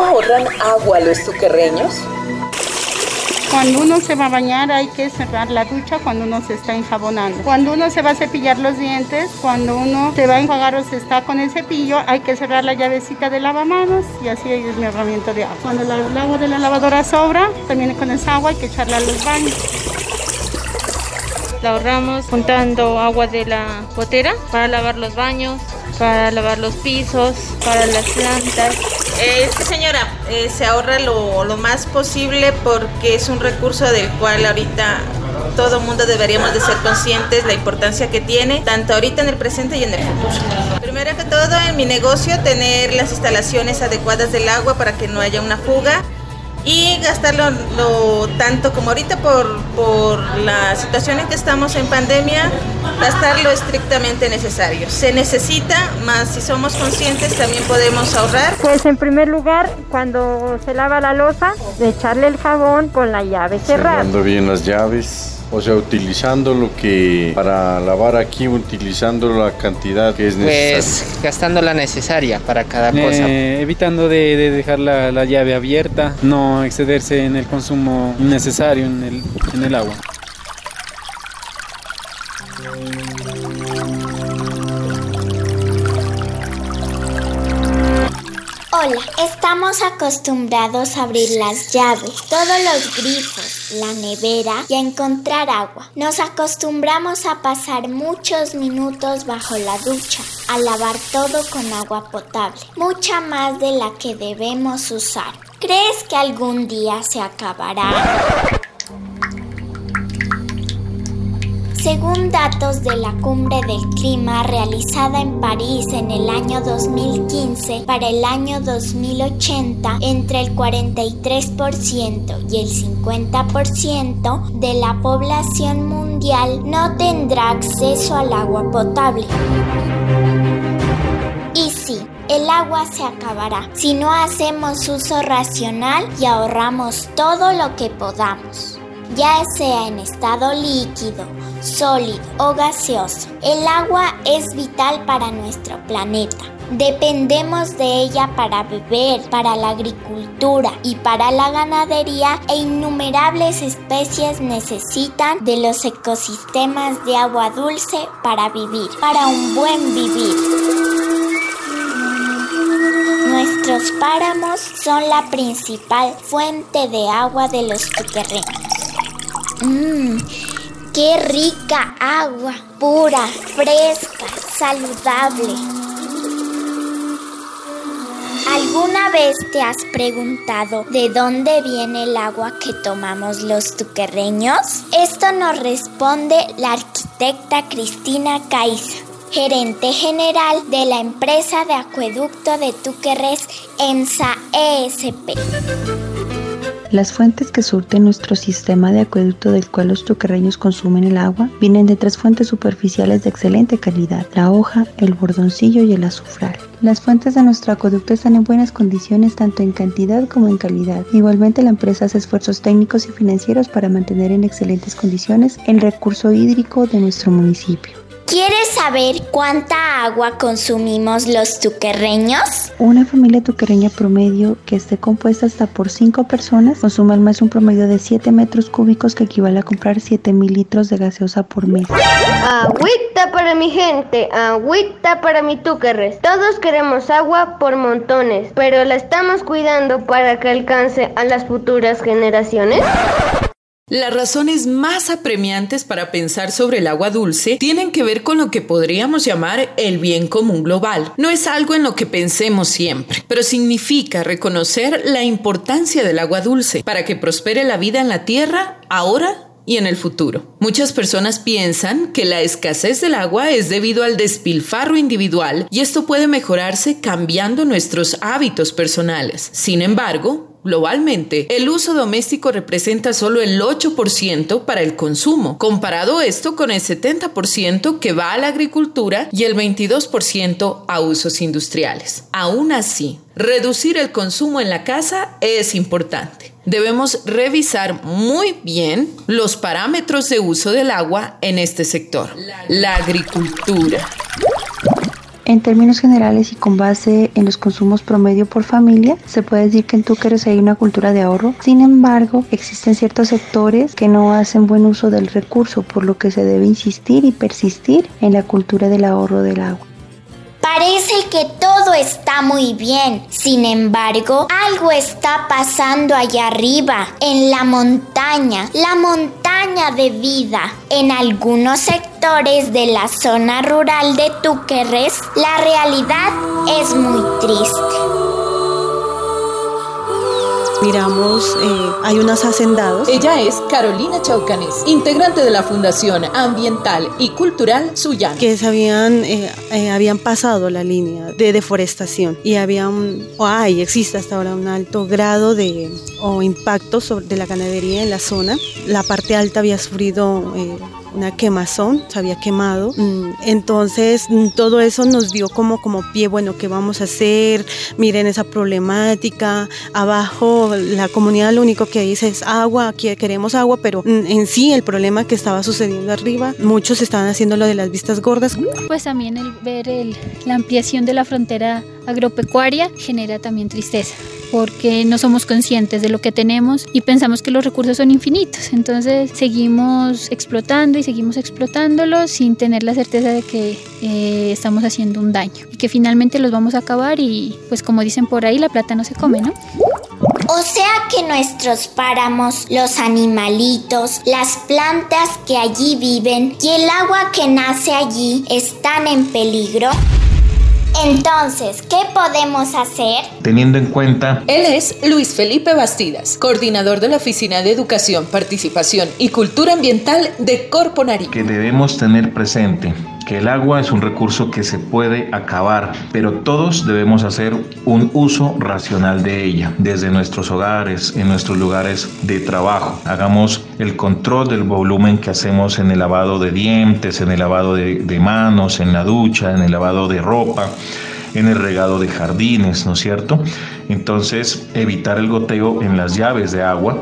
¿Cómo ahorran agua los tuquerreños? Cuando uno se va a bañar hay que cerrar la ducha cuando uno se está enjabonando. Cuando uno se va a cepillar los dientes, cuando uno se va a enjuagar o se está con el cepillo, hay que cerrar la llavecita de lavamanos y así es mi ahorramiento de agua. Cuando el agua de la lavadora sobra, también con esa agua hay que echarla a los baños. La ahorramos juntando agua de la botera para lavar los baños, para lavar los pisos, para las plantas. Eh, señora, eh, se ahorra lo, lo, más posible porque es un recurso del cual ahorita todo mundo deberíamos de ser conscientes la importancia que tiene, tanto ahorita en el presente y en el futuro. Primero que todo, en mi negocio, tener las instalaciones adecuadas del agua para que no haya una fuga y gastarlo lo, tanto como ahorita por, por la situación en que estamos en pandemia, gastar lo estrictamente necesario. Se necesita, más si somos conscientes también podemos ahorrar. Pues en primer lugar, cuando se lava la losa, echarle el jabón con la llave cerrada. Cerrando bien las llaves. O sea, utilizando lo que para lavar aquí, utilizando la cantidad que es necesaria. Pues gastando la necesaria para cada cosa. Eh, evitando de, de dejar la, la, llave abierta, no excederse en el consumo innecesario en el, en el agua. Estamos acostumbrados a abrir las llaves, todos los grifos, la nevera y a encontrar agua. Nos acostumbramos a pasar muchos minutos bajo la ducha, a lavar todo con agua potable, mucha más de la que debemos usar. ¿Crees que algún día se acabará? Según datos de la Cumbre del Clima realizada en París en el año 2015, para el año 2080, entre el 43% y el 50% de la población mundial no tendrá acceso al agua potable. Y sí, el agua se acabará si no hacemos uso racional y ahorramos todo lo que podamos ya sea en estado líquido, sólido o gaseoso. El agua es vital para nuestro planeta. Dependemos de ella para beber, para la agricultura y para la ganadería e innumerables especies necesitan de los ecosistemas de agua dulce para vivir, para un buen vivir. Nuestros páramos son la principal fuente de agua de los tuquerreños. Mmm, qué rica agua, pura, fresca, saludable. ¿Alguna vez te has preguntado de dónde viene el agua que tomamos los tuquerreños? Esto nos responde la arquitecta Cristina Caiza, gerente general de la empresa de acueducto de Tuquerres EMSA ESP. Las fuentes que surten nuestro sistema de acueducto del cual los tuquerreños consumen el agua vienen de tres fuentes superficiales de excelente calidad, la hoja, el bordoncillo y el azufral. Las fuentes de nuestro acueducto están en buenas condiciones tanto en cantidad como en calidad. Igualmente la empresa hace esfuerzos técnicos y financieros para mantener en excelentes condiciones el recurso hídrico de nuestro municipio. ¿Quieres saber cuánta agua consumimos los tuquerreños? Una familia tuquerreña promedio que esté compuesta hasta por 5 personas consume al mes un promedio de 7 metros cúbicos que equivale a comprar 7 mil litros de gaseosa por mes. Agüita para mi gente, agüita para mi tuquerres. Todos queremos agua por montones, pero ¿la estamos cuidando para que alcance a las futuras generaciones? Las razones más apremiantes para pensar sobre el agua dulce tienen que ver con lo que podríamos llamar el bien común global. No es algo en lo que pensemos siempre, pero significa reconocer la importancia del agua dulce para que prospere la vida en la Tierra ahora y en el futuro. Muchas personas piensan que la escasez del agua es debido al despilfarro individual y esto puede mejorarse cambiando nuestros hábitos personales. Sin embargo, Globalmente, el uso doméstico representa solo el 8% para el consumo, comparado esto con el 70% que va a la agricultura y el 22% a usos industriales. Aún así, reducir el consumo en la casa es importante. Debemos revisar muy bien los parámetros de uso del agua en este sector. La agricultura. En términos generales y con base en los consumos promedio por familia, se puede decir que en Túqueres hay una cultura de ahorro. Sin embargo, existen ciertos sectores que no hacen buen uso del recurso, por lo que se debe insistir y persistir en la cultura del ahorro del agua. Parece que todo está muy bien. Sin embargo, algo está pasando allá arriba, en la montaña, la montaña de vida. En algunos sectores de la zona rural de Túquerres, la realidad es muy triste miramos, eh, hay unos hacendados. Ella es Carolina Chaucanes, integrante de la Fundación Ambiental y Cultural Suyana. Que se habían, eh, eh, habían pasado la línea de deforestación y había un, o hay, existe hasta ahora un alto grado de, o impacto sobre, de la ganadería en la zona. La parte alta había sufrido una quemazón, se había quemado. Entonces mm, todo eso nos dio como, como pie, bueno, ¿qué vamos a hacer? Miren esa problemática. Abajo la comunidad lo único que dice es agua, aquí queremos agua, pero mm, en sí el problema que estaba sucediendo arriba, muchos estaban haciendo lo de las vistas gordas. Pues también el ver el, la ampliación de la frontera agropecuaria genera también tristeza porque no somos conscientes de lo que tenemos y pensamos que los recursos son infinitos. Entonces seguimos explotando y seguimos explotándolos sin tener la certeza de que eh, estamos haciendo un daño y que finalmente los vamos a acabar y pues como dicen por ahí, la plata no se come, ¿no? O sea que nuestros páramos, los animalitos, las plantas que allí viven y el agua que nace allí están en peligro. Entonces, ¿qué podemos hacer? Teniendo en cuenta... Él es Luis Felipe Bastidas, coordinador de la Oficina de Educación, Participación y Cultura Ambiental de Corpo Nariño. Que debemos tener presente que el agua es un recurso que se puede acabar, pero todos debemos hacer un uso racional de ella, desde nuestros hogares, en nuestros lugares de trabajo. Hagamos el control del volumen que hacemos en el lavado de dientes, en el lavado de, manos, en la ducha, en el lavado de ropa en el regado de jardines, ¿no es cierto? Entonces, evitar el goteo en las llaves de agua,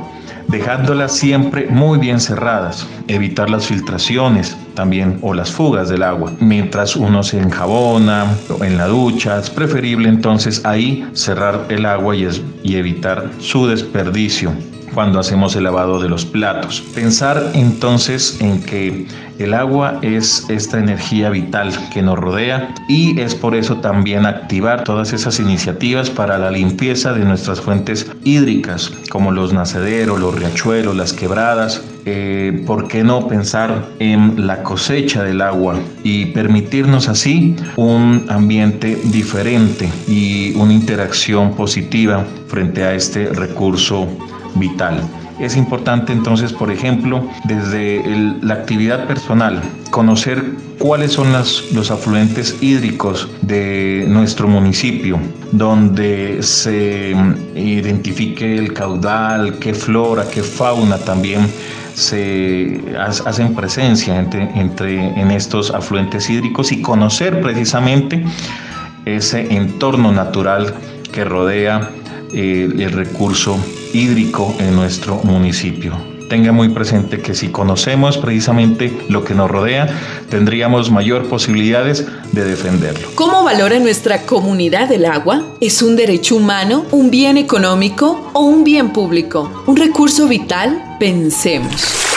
dejándolas siempre muy bien cerradas, evitar las filtraciones también o las fugas del agua. Mientras uno se enjabona o en la ducha, es preferible entonces ahí cerrar el agua y, y evitar su desperdicio cuando hacemos el lavado de los platos. Pensar entonces en que el agua es esta energía vital que nos rodea y es por eso también activar todas esas iniciativas para la limpieza de nuestras fuentes hídricas, como los nacederos, los riachuelos, las quebradas. Eh, ¿Por qué no pensar en la cosecha del agua y permitirnos así un ambiente diferente y una interacción positiva frente a este recurso vital. Es importante entonces, por ejemplo, desde la actividad personal, conocer cuáles son los afluentes hídricos de nuestro municipio, donde se mm, identifique el caudal, qué flora, qué fauna también se hacen presencia entre, en estos afluentes hídricos y conocer precisamente ese entorno natural que rodea eh, el recurso hídrico en nuestro municipio. Tenga muy presente que si conocemos precisamente lo que nos rodea, tendríamos mayor posibilidades de defenderlo. ¿Cómo valora nuestra comunidad el agua? ¿Es un derecho humano, un bien económico o un bien público? ¿Un recurso vital? Pensemos.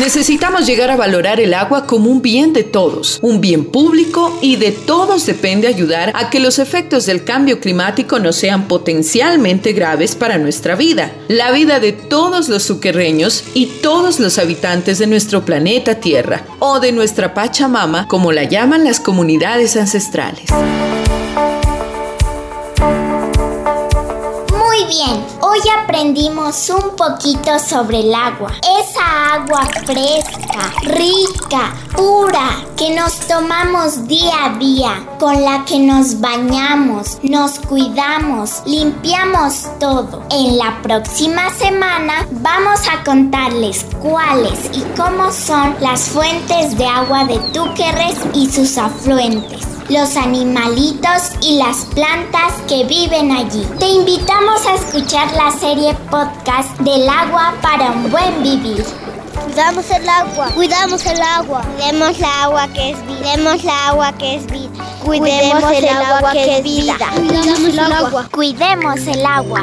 Necesitamos llegar a valorar el agua como un bien de todos, un bien público y de todos depende ayudar a que los efectos del cambio climático no sean potencialmente graves para nuestra vida, la vida de todos los suquerreños y todos los habitantes de nuestro planeta Tierra o de nuestra Pachamama como la llaman las comunidades ancestrales. Muy bien, hoy aprendimos un poquito sobre el agua. Esa agua fresca, rica, pura, que nos tomamos día a día, con la que nos bañamos, nos cuidamos, limpiamos todo. En la próxima semana vamos a contarles cuáles y cómo son las fuentes de agua de Túquerres y sus afluentes los animalitos y las plantas que viven allí. Te invitamos a escuchar la serie podcast del agua para un buen vivir. Cuidamos el agua. Cuidamos el agua. Cuidemos la agua que es vida. Cuidemos la agua que es vida. Cuidemos el agua que es vida. Cuidemos el agua. Cuidemos el agua.